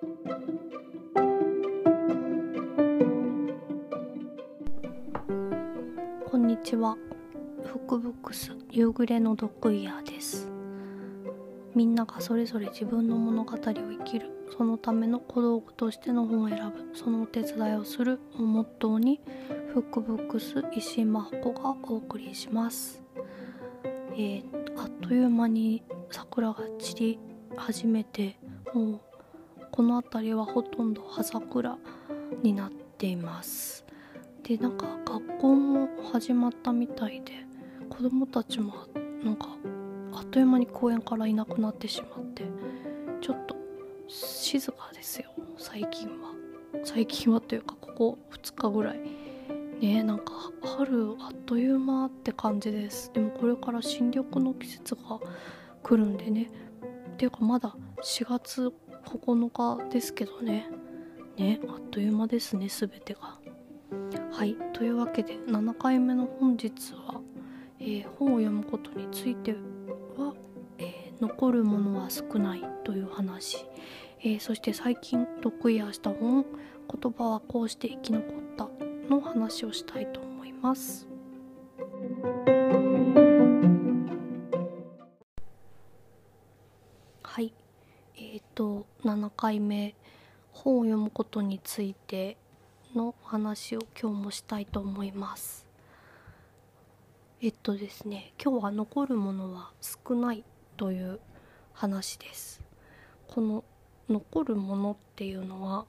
こんにちは。フックブックス夕暮れのドッグイヤーです。みんながそれぞれ自分の物語を生きるそのための小道具としての本を選ぶそのお手伝いをするをモットーにフックブックス石井真帆子がお送りします。えー、あっという間に桜が散り始めてもうこの辺りはほとんど葉桜になっています。でなんか学校も始まったみたいで子供たちもなんかあっという間に公園からいなくなってしまってちょっと静かですよ最近は。最近はというかここ2日ぐらいねなんか春あっという間って感じです。でもこれから新緑の季節が来るんでね。っていうかまだ4月9日ですけどね。ねあっという間ですね全てが。はいというわけで7回目の本日は、えー、本を読むことについては、えー、残るものは少ないという話、えー、そして最近読意した本言葉はこうして生き残ったの話をしたいと思います。回目本を読むことについての話を今日もしたいと思います。えっとですね今日は残るものは少ないという話です。この残るものっていうのは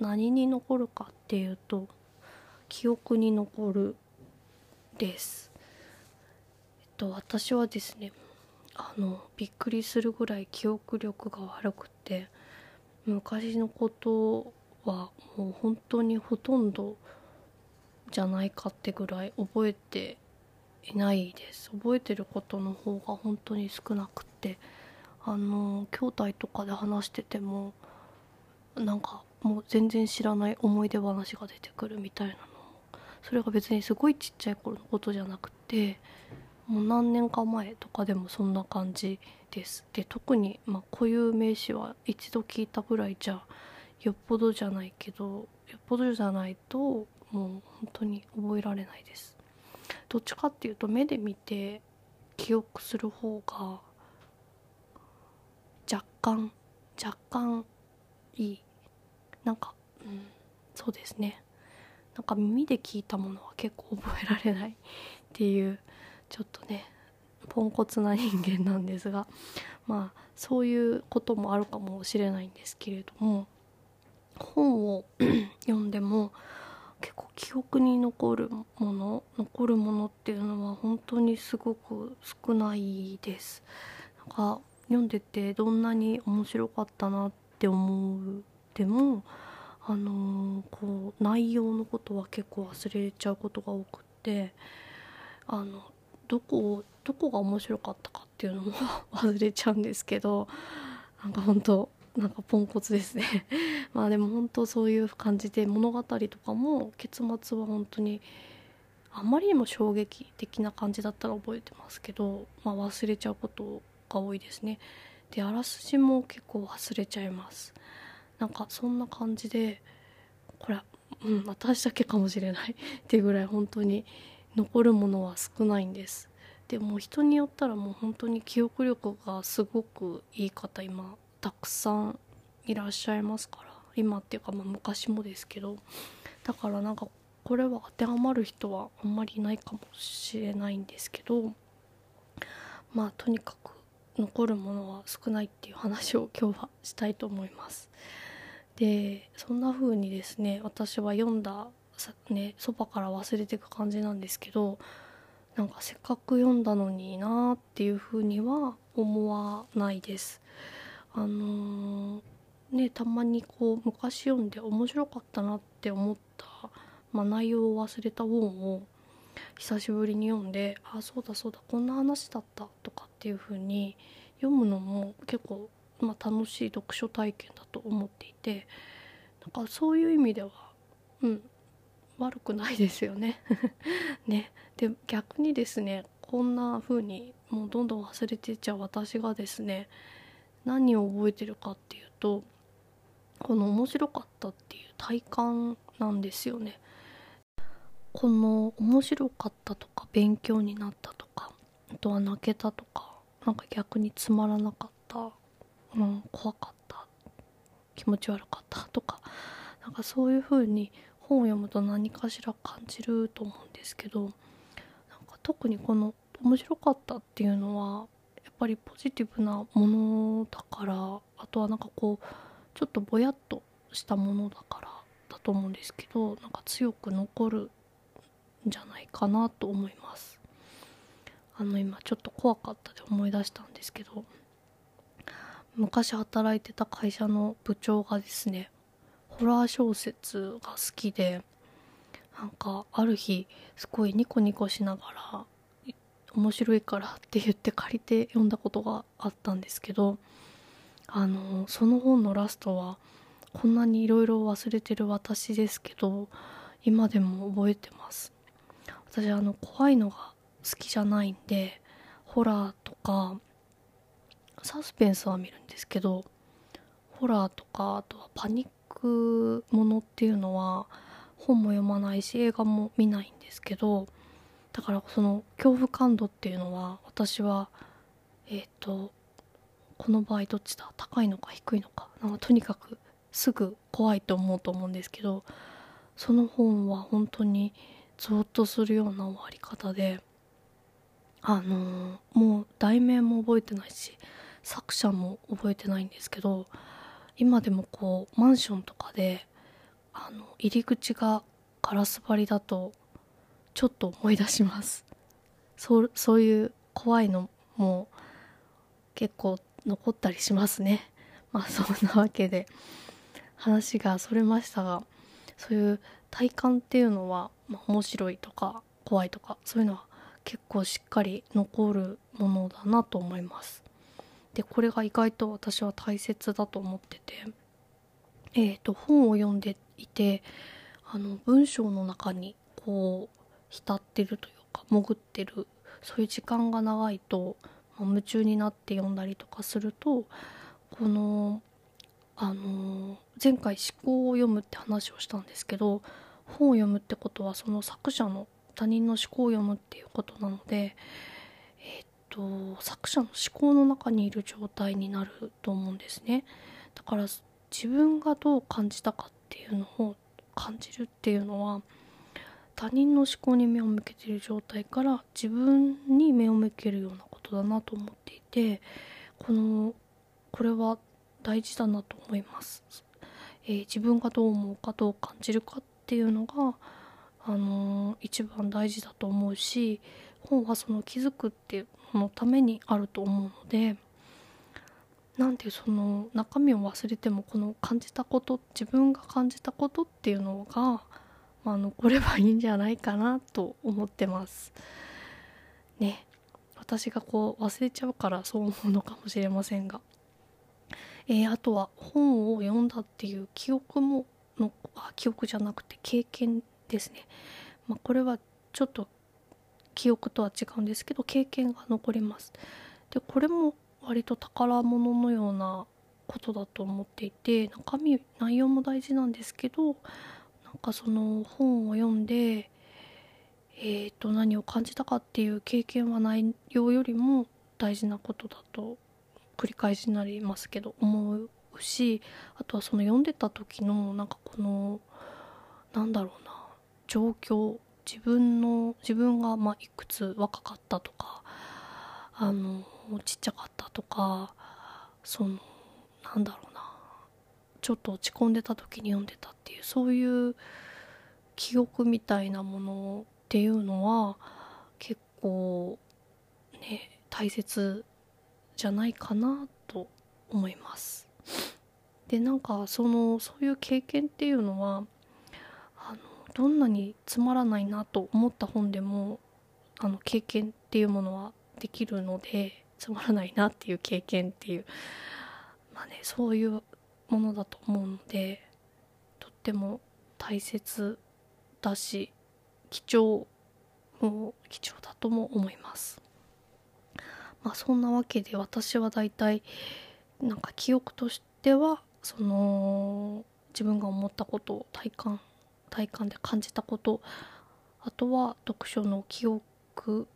何に残るかっていうと記憶に残るです。えっと私はですねあのびっくりするぐらい記憶力が悪くて昔のことはもう本当にほとんどじゃないかってぐらい覚えていないです。覚えてることの方が本当に少なくって。あの兄弟とかで話しててもなんかもう全然知らない思い出話が出てくるみたいなの。それが別にすごいちっちゃい頃のことじゃなくてもう何年か前とかでもそんな感じです。で特に、まあ、固有名詞は一度聞いたぐらいじゃよっぽどじゃないけどよっぽどじゃないともう本当に覚えられないです。どっちかっていうと目で見て記憶する方が若干若干いい。なんかうんそうですね。なんか耳で聞いたものは結構覚えられないっていうちょっとねポンコツな人間なんですが まあそういうこともあるかもしれないんですけれども本を 読んでも結構記憶に残るもの残るものっていうのは本当にすごく少ないです。なんか読んでてどんなに面白かったなって思うでもあのー、こう内容のことは結構忘れちゃうことが多くってあのどこどこが面白かったかっていうのも 忘れちゃうんですけどなんか本当なんかポンコツですね。まあでも本当そういう感じで物語とかも結末は本当にあまりにも衝撃的な感じだったら覚えてますけど、まあ、忘れちゃうことが多いですね。であらすじも結構忘れちゃいます。なんかそんな感じでこれうん私だけかもしれない。ってぐらい本当に残るものは少ないんです。でも人によったらもう本当に記憶力がすごくいい方今たくさんいらっしゃいますから今っていうかまあ昔もですけどだからなんかこれは当てはまる人はあんまりいないかもしれないんですけどまあとにかく残るものは少ないっていう話を今日はしたいと思います。でそんな風にですね私は読んだねそばから忘れていく感じなんですけどなんかせっかく読んだのになっていう風には思わないです。あのー、ねたまにこう昔読んで面白かったなって思った、まあ、内容を忘れた本を久しぶりに読んであそうだそうだこんな話だったとかっていう風に読むのも結構、まあ、楽しい読書体験だと思っていてなんかそういう意味ではうん悪くないですよね ねで逆にですねこんな風にもうどんどん忘れていっちゃう私がですね何を覚えてるかっていうとこの面白かったっていう体感なんですよね。この面白かったとか勉強になったとかあとは泣けたとかなんか逆につまらなかった、うん、怖かった気持ち悪かったとかなんかそういう風に本を読むと何かしら感じると思うんですけどなんか特にこの面白かったっていうのはやっぱりポジティブなものだからあとはなんかこうちょっとぼやっとしたものだからだと思うんですけどなんか強く残るんじゃないかなと思います。あの今ちょっと怖かったで思い出したんですけど昔働いてた会社の部長がですねホラー小説が好きでなんかある日すごいニコニコしながら面白いからって言って借りて読んだことがあったんですけどあのその本のラストはこんなにいろいろ忘れてる私ですけど今でも覚えてます。私あの怖いのが好きじゃないんでホラーとかサスペンスは見るんですけどホラーとかあとはパニックものっていうのは本も読まないし映画も見ないんですけどだからその恐怖感度っていうのは私はえっ、ー、とこの場合どっちだ？高いのか低いのか？なんかとにかくすぐ怖いと思うと思うんですけどその本は本当にゾッとするような終わり方であのー、もう題名も覚えてないし作者も覚えてないんですけど今でもこうマンションとかであの入り口がガラス張りだとちょっと思い出します。そうそういう怖いのも結構残ったりしますね。まあそんなわけで。話がそれましたがそういう体感っていうのは、まあ、面白いとか怖いとかそういうのは結構しっかり残るものだなと思います。でこれが意外と私は大切だと思ってて。えーと、本を読んでいてあの文章の中にこう浸ってるというか潜ってるそういう時間が長いとま夢中になって読んだりとかするとこのあの前回思考を読むって話をしたんですけど本を読むってことはその作者の他人の思考を読むっていうことなので、と作者の思考の中にいる状態になると思うんですね。だから自分がどう感じたかっていうのを感じるっていうのは他人の思考に目を向けている状態から自分に目を向けるようなことだなと思っていてこのこれは大事だなと思います、えー、自分がどう思うかどう感じるかっていうのが、あのー、一番大事だと思うし本はその気づくっていうのためにあると思うのでなんでその中身を忘れてもこの感じたこと自分が感じたことっていうのがまあ、残ればいいんじゃないかなと思ってます。ね。私がこう忘れちゃうからそう思うのかもしれませんが、えー、あとは本を読んだっていう記憶ものあ記憶じゃなくて経験ですね、まあ、これはちょっと記憶とは違うんですけど経験が残ります。でこれも割と宝物のようなことだと思っていて中身内容も大事なんですけどなんかその本を読んでえーと、何を感じたかっていう経験は内容よりも大事なことだと繰り返しになりますけど思うしあとはその読んでた時のなんかこのなんだろうな状況自分の自分がまあいくつ若かったとかあのちっちゃかったとかそのなんだろうなちょっと落ち込んでた時に読んでたっていうそういう記憶みたいなものっていうのは結構ね大切じゃないかなと思います。でなんかそのそういう経験っていうのはどんなにつまらないなと思った本でもあの経験っていうものはできるのでつまらないなっていう経験っていうまあねそういうものだと思うのでとっても大切だし貴重も貴重だとも思います。まあそんなわけで私はだいたいなんか記憶としてはその自分が思ったことを体感体感で感じたこと。あとは読書の記憶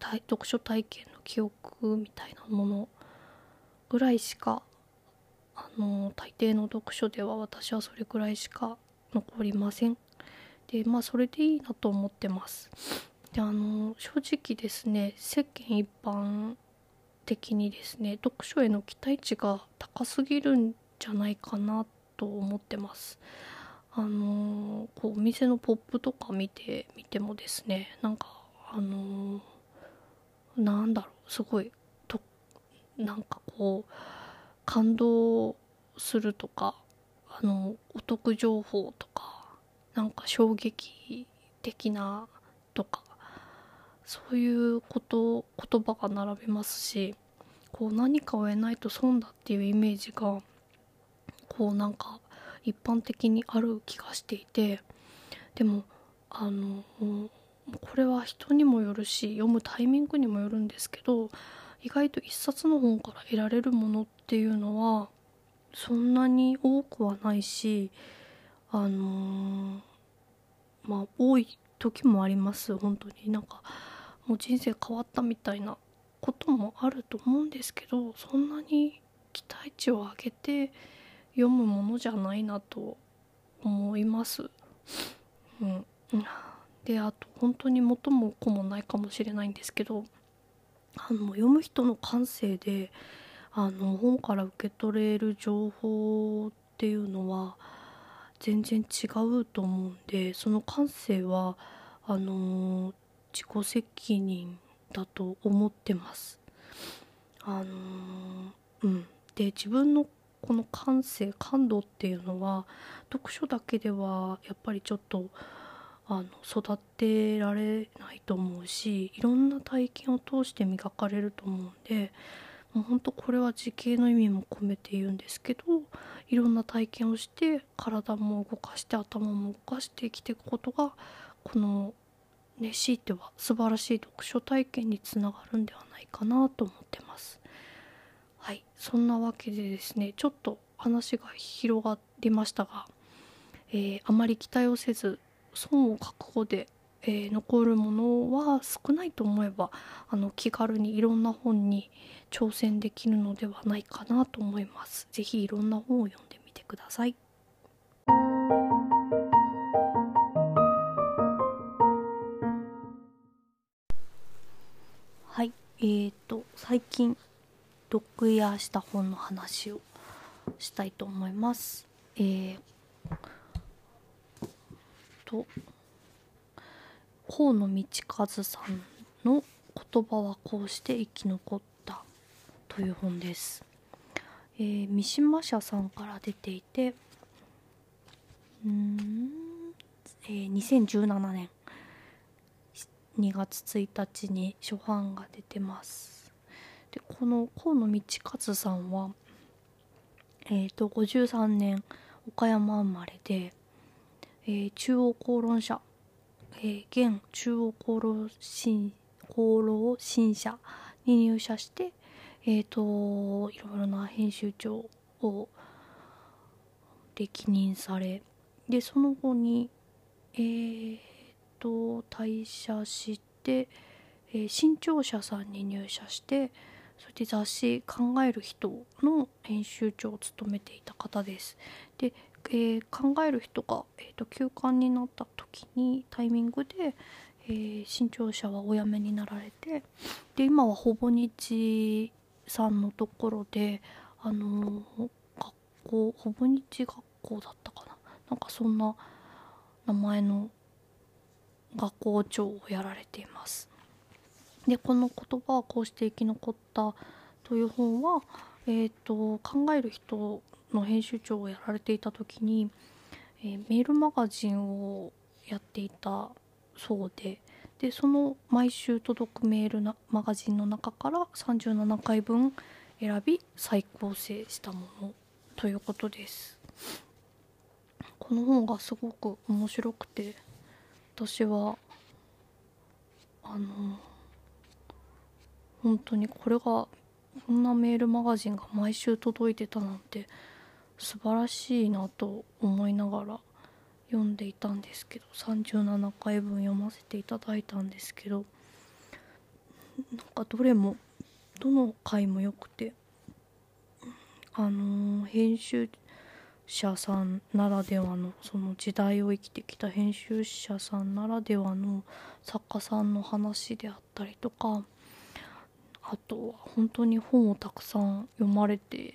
読書体験の記憶みたいなものぐらいしかあの大抵の読書では私はそれぐらいしか残りません。でまあそれでいいなと思ってます。であの正直ですね世間一般的にですね読書への期待値が高すぎるんじゃないかなと思ってます。あのこうお店のポップとか見てみてもですねなんかあのなんだろうすごいとなんかこう感動するとかあのお得情報とかなんか衝撃的なとかそういうこと言葉が並びますしこう何かを得ないと損だっていうイメージがこうなんか一般的にある気がしていてでもあのこれは人にもよるし読むタイミングにもよるんですけど意外と一冊の本から得られるものっていうのはそんなに多くはないしあのまあ多い時もあります本当に。なんかもう人生変わったみたいなこともあると思うんですけどそんなに期待値を上げて読むものじゃないなと思います。うん、であと本当に元も子もないかもしれないんですけどあの読む人の感性であの本から受け取れる情報っていうのは全然違うと思うんでその感性はあの自己責任だと思ってます。あのうん、で自分のこの感性感度っていうのは読書だけではやっぱりちょっとあの育てられないと思うしいろんな体験を通して磨かれると思うんでもうほんとこれは自警の意味も込めて言うんですけどいろんな体験をして体も動かして頭も動かして生きていくことがこのね強いては素晴らしい読書体験につながるんではないかなと思ってます。はいそんなわけでですねちょっと話が広がりましたが、えー、あまり期待をせず損を覚悟で、えー、残るものは少ないと思えばあの気軽にいろんな本に挑戦できるのではないかなと思います。ぜひいろんな本を読んでみてください。はい、えーと最近読やした本の話をしたいと思います。えーと河野道和さんの「言葉はこうして生き残った」という本です。えー、三島社さんから出ていてうん、えー、2017年2月1日に初版が出てます。でこの河野道和さんはえーと53年岡山生まれでえー、中央公論社、えー、現中央公論新公論新社に入社して、えーと、いろいろな編集長を歴任されでその後にえーと退社して、えー、新潮社さんに入社してそして雑誌「考える人」の編集長を務めていた方です。でえー、考える人が、えーと、休館になった時にタイミングで、えー、新潮社はお辞めになられてで今はほぼ日さんのところであのー、学校ほぼ日学校だったかななんかそんな名前の学校長をやられています。でこの言葉はこうして生き残ったという本は、えーと考える人の編集長をやられていた時に、えー、メールマガジンをやっていたそうででその毎週届くメールなマガジンの中から37回分選び再構成したものということです。この本がすごく面白くて私はあの本当にこれがこんなメールマガジンが毎週届いてたなんて素晴らしいなと思いながら読んでいたんですけど37回分読ませていただいたんですけどなんかどれもどの回も良くてあのー、編集者さんならではのその時代を生きてきた編集者さんならではの作家さんの話であったりとかあとは本当に本をたくさん読まれて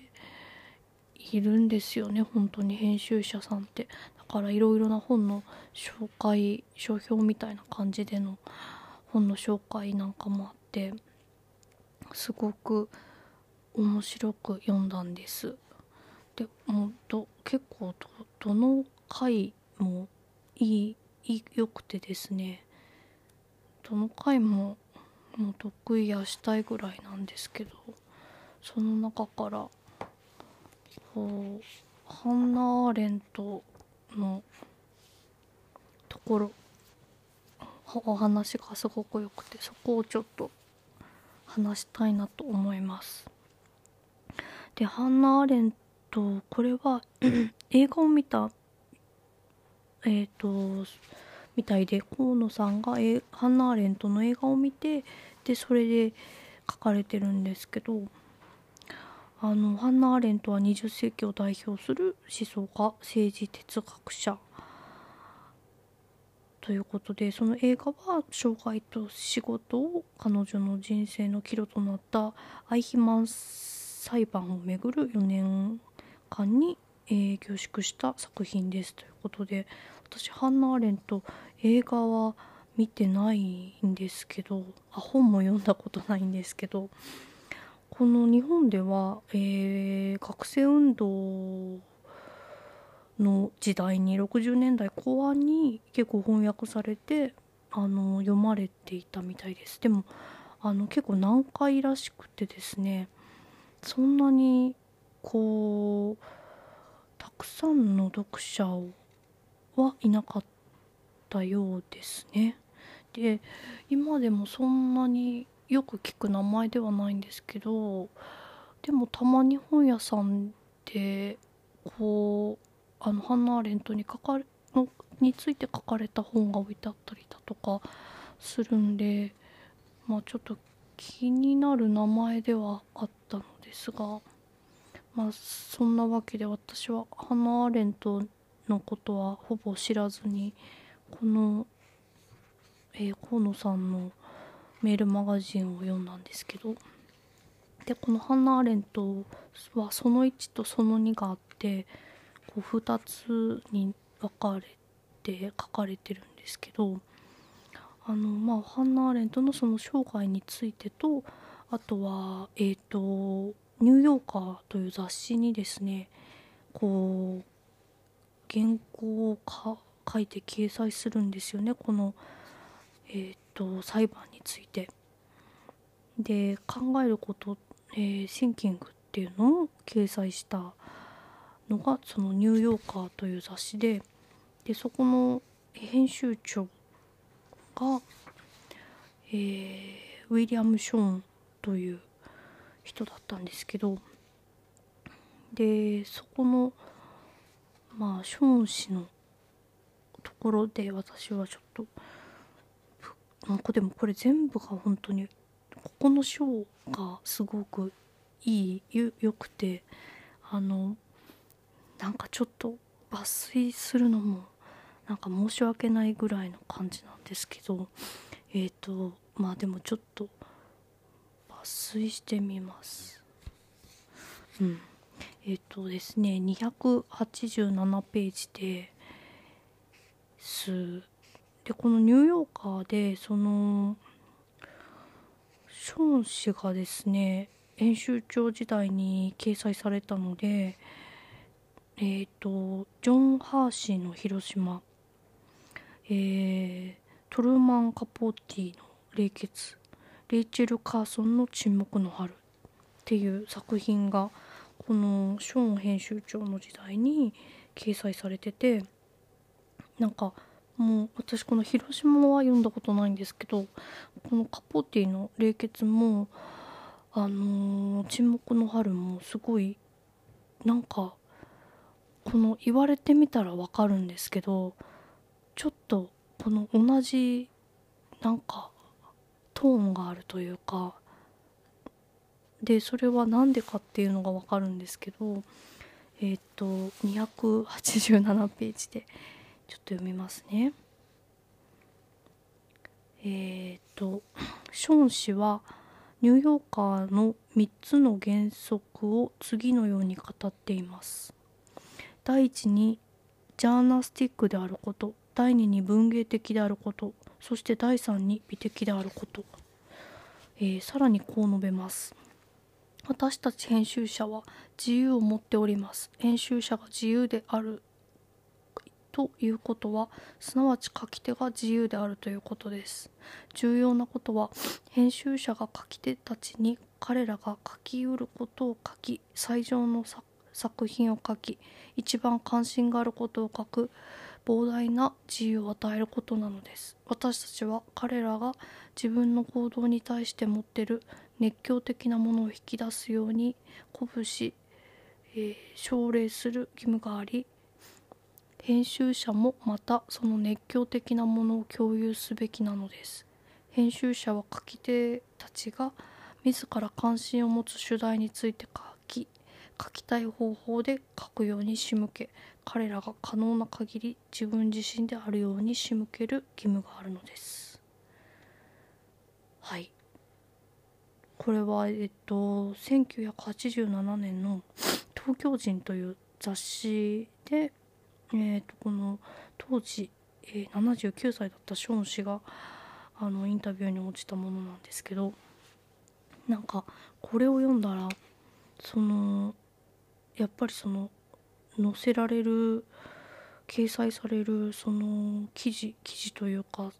いるんですよね。本当に編集者さんって。だからいろいろな本の紹介書評みたいな感じでの本の紹介なんかもあってすごく面白く読んだんです。でもど結構どの回もいい良くてですね。どの回ももう得意やしたいぐらいなんですけどその中からこうハンナ・アーレントのところお話がすごく良くてそこをちょっと話したいなと思います。でハンナ・アーレントこれは 映画を見たえっ、ー、とみたいで河野さんがハンナ・アーレントの映画を見てでそれで書かれてるんですけどあのハンナ・アーレントは20世紀を代表する思想家政治哲学者ということでその映画は生涯と仕事を彼女の人生の岐路となったアイヒマン裁判をめぐる4年間に、えー、凝縮した作品ですということで私ハンナ・アーレント映画は見てないんですけどあ本も読んだことないんですけどこの日本では、えー、学生運動の時代に60年代後半に結構翻訳されてあの読まれていたみたいです。でもあの結構難解らしくてですねそんなにこうたくさんの読者はいなかったたようですね。で今でもそんなによく聞く名前ではないんですけどでもたまに本屋さんでこうあのハンナ・アーレントに書かれのについて書かれた本が置いてあったりだとかするんでまあちょっと気になる名前ではあったのですがまあそんなわけで私はハンナ・アーレントのことはほぼ知らずにこのえー、河野さんのメールマガジンを読んだんですけどでこのハンナ・アーレントはその1とその2があってこう2つに分かれて書かれてるんですけどあのまあハンナ・アーレントのその生涯についてとあとはえっ、ー、と「ニューヨーカー」という雑誌にですねこう原稿を書いて掲載するんですよね。この「えーと、裁判について。で考えること、えー、シンキングっていうのを掲載したのがその「ニューヨーカー」という雑誌で。でそこの編集長が、えー、ウィリアム・ショーンという人だったんですけど。でそこのまあショーン氏のところで私はちょっとなんかでもこれ全部が本当にここの章がすごくいいよくてあのなんかちょっと抜粋するのもなんか申し訳ないぐらいの感じなんですけどえっ、ー、とまあでもちょっと抜粋してみます。うん。えっ、ー、とですね287ページででこのニューヨーカーでそのショーン氏がですね編集長時代に掲載されたのでえっ、ー、とジョン・ハーシーの広島、えー、トルーマン・カポーティの冷血レイチェル・カーソンの沈黙の春っていう作品がこのショーン編集長の時代に掲載されててなんかもう私この広島は読んだことないんですけどこのカポティの冷血もあのー、沈黙の春もすごいなんかこの言われてみたらわかるんですけどちょっとこの同じなんかトーンがあるというかでそれは何でかっていうのがわかるんですけどえっ、と287ページでちょっと読みますね。えっ、とショーン氏はニューヨーカーの3つの原則を次のように語っています。第一にジャーナスティックであること。第二に文芸的であること。そして第三に美的であること、えー、さらにこう述べます。私たち編集者は自由を持っております。編集者が自由である。ということはすなわち書き手が自由であるということです。重要なことは編集者が書き手たちに彼らが書きうることを書き最上の作品を書き一番関心があることを書く膨大な自由を与えることなのです。私たちは彼らが自分の行動に対して持ってる熱狂的なものを引き出すように鼓舞し、えー、奨励する義務があり編集者もまたその熱狂的なものを共有すべきなのです。編集者は書き手たちが自ら関心を持つ主題について書き書きたい方法で書くように仕向け彼らが可能な限り自分自身であるように仕向ける義務があるのです。はい。これはえっと1987年の「東京人」という雑誌で、えっと、この当時、えー、79歳だったショーン氏があのインタビューに応じたものなんですけどなんかこれを読んだらそのやっぱりその載せられる掲載されるその記事記事というか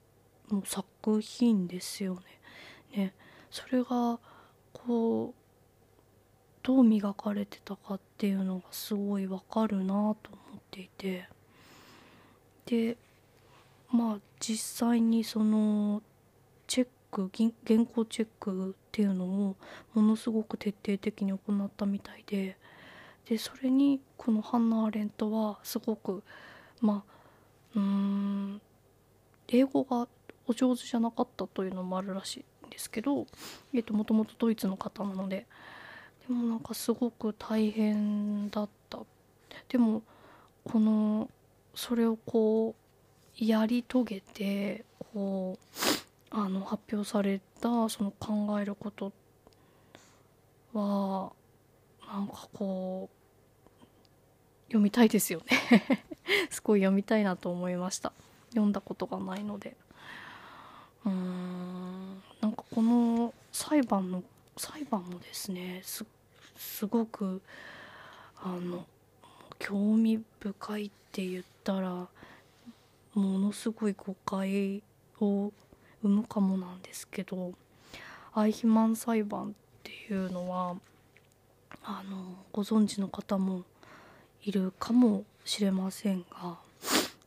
もう作品ですよね。ねそれがこうどう磨かれてたかっていうのがすごいわかるなと思っていて。でまあ実際にそのチェック原稿チェックっていうのをものすごく徹底的に行ったみたいで。でそれにこのハンナ・アレントはすごくまあうん英語がお上手じゃなかったというのもあるらしいんですけど、えー、ともともとドイツの方なのででもなんかすごく大変だった。でもこのそれをこうやり遂げてこうあの発表されたその考えることはなんかこう読みたいですよね。すごい読みたいなと思いました。読んだことがないので。うーん。なんかこの裁判の裁判もですねすすごくあの興味深いって言ったらものすごい誤解を生むかもなんですけどアイヒマン裁判っていうのはあのご存知の方もいるかもしれませんが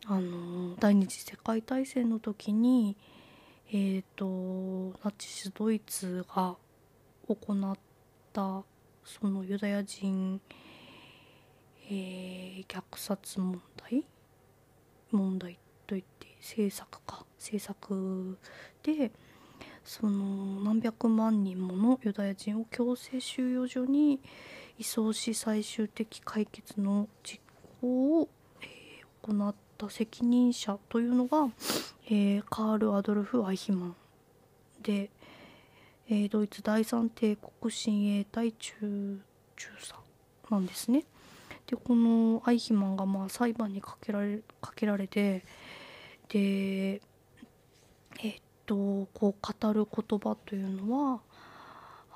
あの第二次世界大戦の時に、えーと、ナチスドイツが行ったそのユダヤ人、えー、虐殺問題？問題といって政策か。政策でその何百万人ものユダヤ人を強制収容所に移送し最終的解決の実行を、えー、行った責任者というのが、えー、カール・アドルフ・アイヒマンで、えー、ドイツ第三帝国親衛隊中中佐なんですね。でこのアイヒマンがまあ裁判にかけられかけられてでえー、とこう語る言葉というのは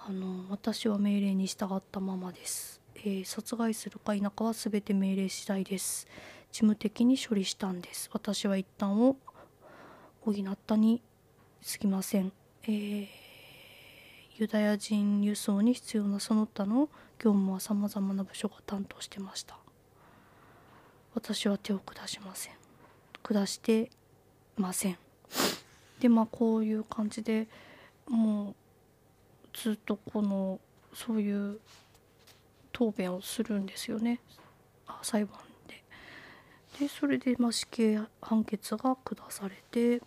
あの私は命令に従ったままです、えー、殺害するか否かは全て命令次第です。事務的に処理したんです。私は一旦を補ったにすぎません、えー、ユダヤ人輸送に必要なその他の業務はさまざまな部署が担当してました。私は手を下しません。下してません。でまあこういう感じでもうずっとこのそういう答弁をするんですよね。あ裁判で。でそれでまあ死刑判決が下されてっ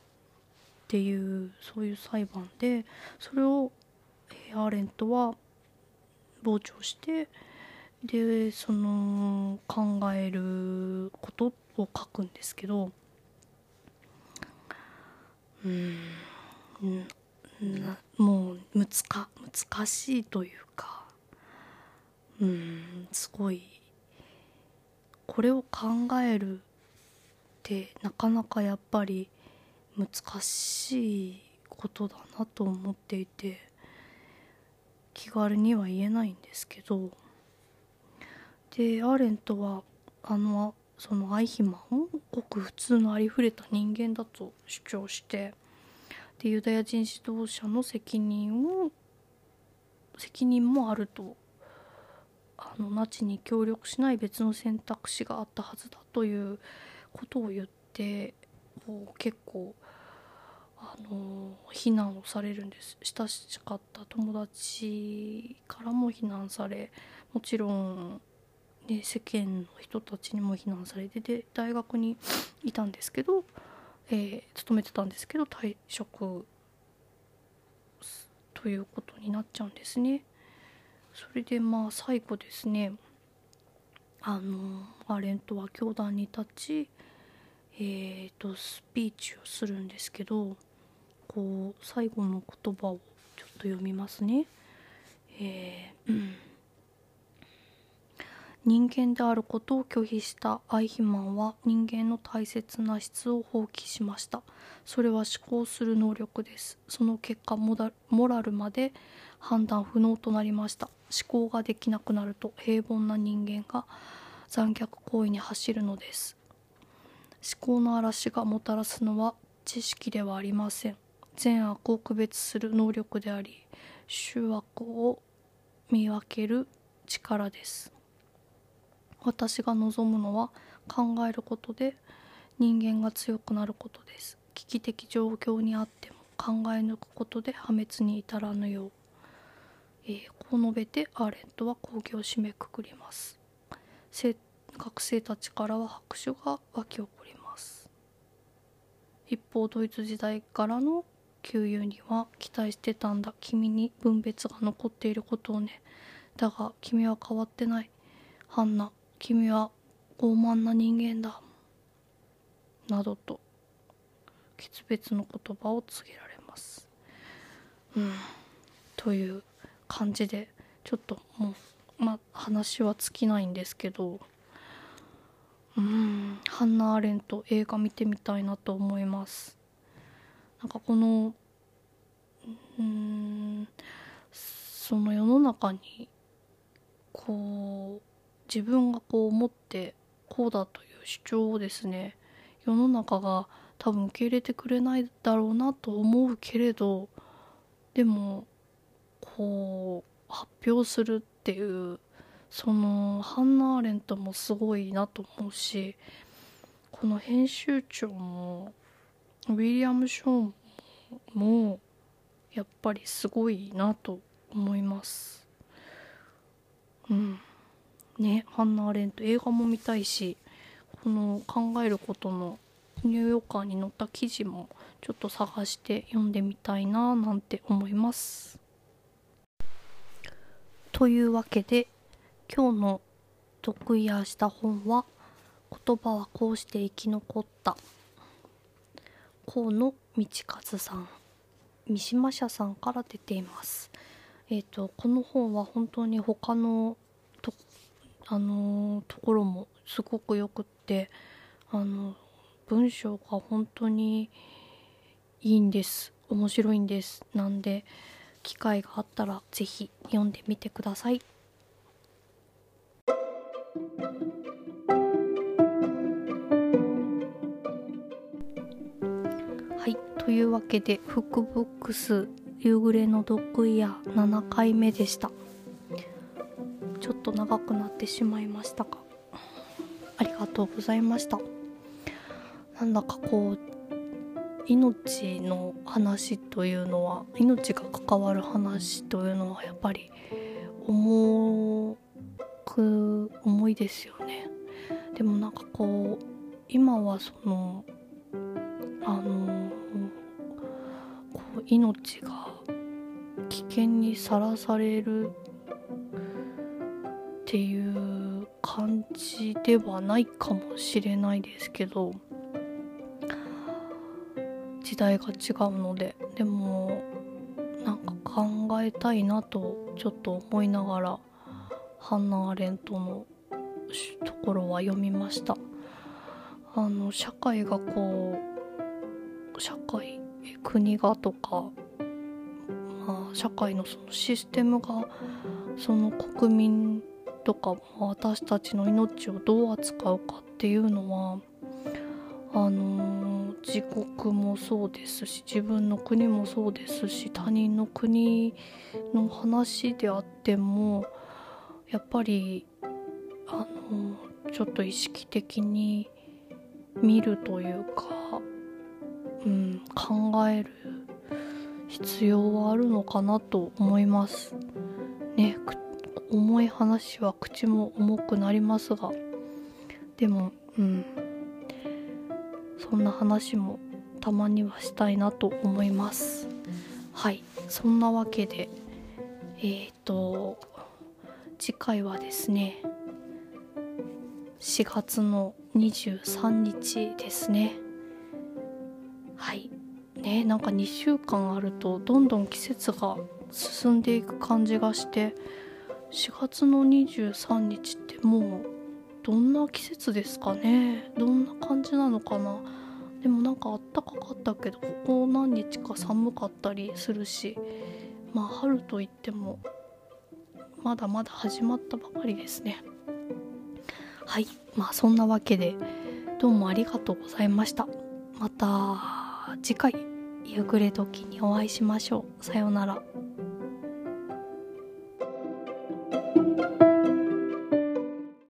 ていうそういう裁判でそれをアーレントは傍聴してでその考えることを書くんですけどうんもう難難しいというかうんすごいこれを考えるってなかなかやっぱり難しいことだなと思っていて。気軽には言えないんですけどでアーレントはあのそのアイヒマンごく普通のありふれた人間だと主張してでユダヤ人指導者の責任を責任もあるとあのナチに協力しない別の選択肢があったはずだということを言ってこう結構あの非難をされるんです親しかった友達からも非難されもちろん、ね、世間の人たちにも非難されてで大学にいたんですけど、えー、勤めてたんですけど退職ということになっちゃうんですね。それでまあ最後ですねあのアレントは教団に立ちえーとスピーチをするんですけどこう最後の言葉をちょっと読みますね。えー、人間であることを拒否したアイヒマンは人間の大切な質を放棄しました。それは思考する能力です。その結果モラルまで判断不能となりました。思考ができなくなると平凡な人間が残虐行為に走るのです。思考の嵐がもたらすのは知識ではありません。善悪を区別する能力であり醜悪を見分ける力です。私が望むのは考えることで人間が強くなることです。危機的状況にあっても考え抜くことで破滅に至らぬよう、えー、こう述べてアーレントは講義を締めくくります。学生たちからは拍手が沸き起こります。一方ドイツ時代からの給油には期待してたんだ。君に分別が残っていることをね。だが君は変わってない。ハンナ君は傲慢な人間だ。などと決別の言葉を告げられます。うん。という感じでちょっともうまあ話は尽きないんですけど。うん。ハンナ・アレント映画見てみたいなと思います。なんかこのうんその世の中にこう自分がこう思ってこうだという主張をですね世の中が多分受け入れてくれないだろうなと思うけれどでもこう発表するっていうそのハンナ・アーレントもすごいなと思うしこの編集長もウィリアム・ショーンもやっぱりすごいなと思います。うん。ねハンナ・アレント映画も見たいしこの考えることのニューヨーカーに載った記事もちょっと探して読んでみたいななんて思います。というわけで今日の得意やした本は言葉はこうして生き残った。河野道和さん三島社さんから出ています。えーと、この本は本当に他のと,、あの、ところもすごくよくってあの文章が本当にいいんです面白いんですなんで機会があったら是非読んでみてください。というわけでフックブックス夕暮れのドッグイヤー7回目でした。ちょっと長くなってしまいましたがありがとうございました。なんだかこう命の話というのは命が関わる話というのはやっぱり重く重いですよね。でもなんかこう今はそのあの命が危険にさらされるっていう感じではないかもしれないですけど時代が違うのででもなんか考えたいなとちょっと思いながらハンナ・アレントのところは読みました。あの社会がこう国がとか、まあ、社会のそのシステムがその国民とか私たちの命をどう扱うかっていうのはあの自国もそうですし自分の国もそうですし他人の国の話であってもやっぱりあのちょっと意識的に見るというか、うん、考える必要はあるのかなと思います。ね重い話は口も重くなりますがでもうん。そんな話もたまにはしたいなと思います。はい。そんなわけでえっ、ー、と次回はですね4月の23日ですね。ねなんか2週間あるとどんどん季節が進んでいく感じがして4月の23日ってもうどんな季節ですかね？どんな感じなのかな？でもなんかあったかかったけどここ何日か寒かったりするしまあ春といってもまだまだ始まったばかりですね。はいまあそんなわけでどうもありがとうございました。また次回。夕暮れ時にお会いしましょう。さようなら。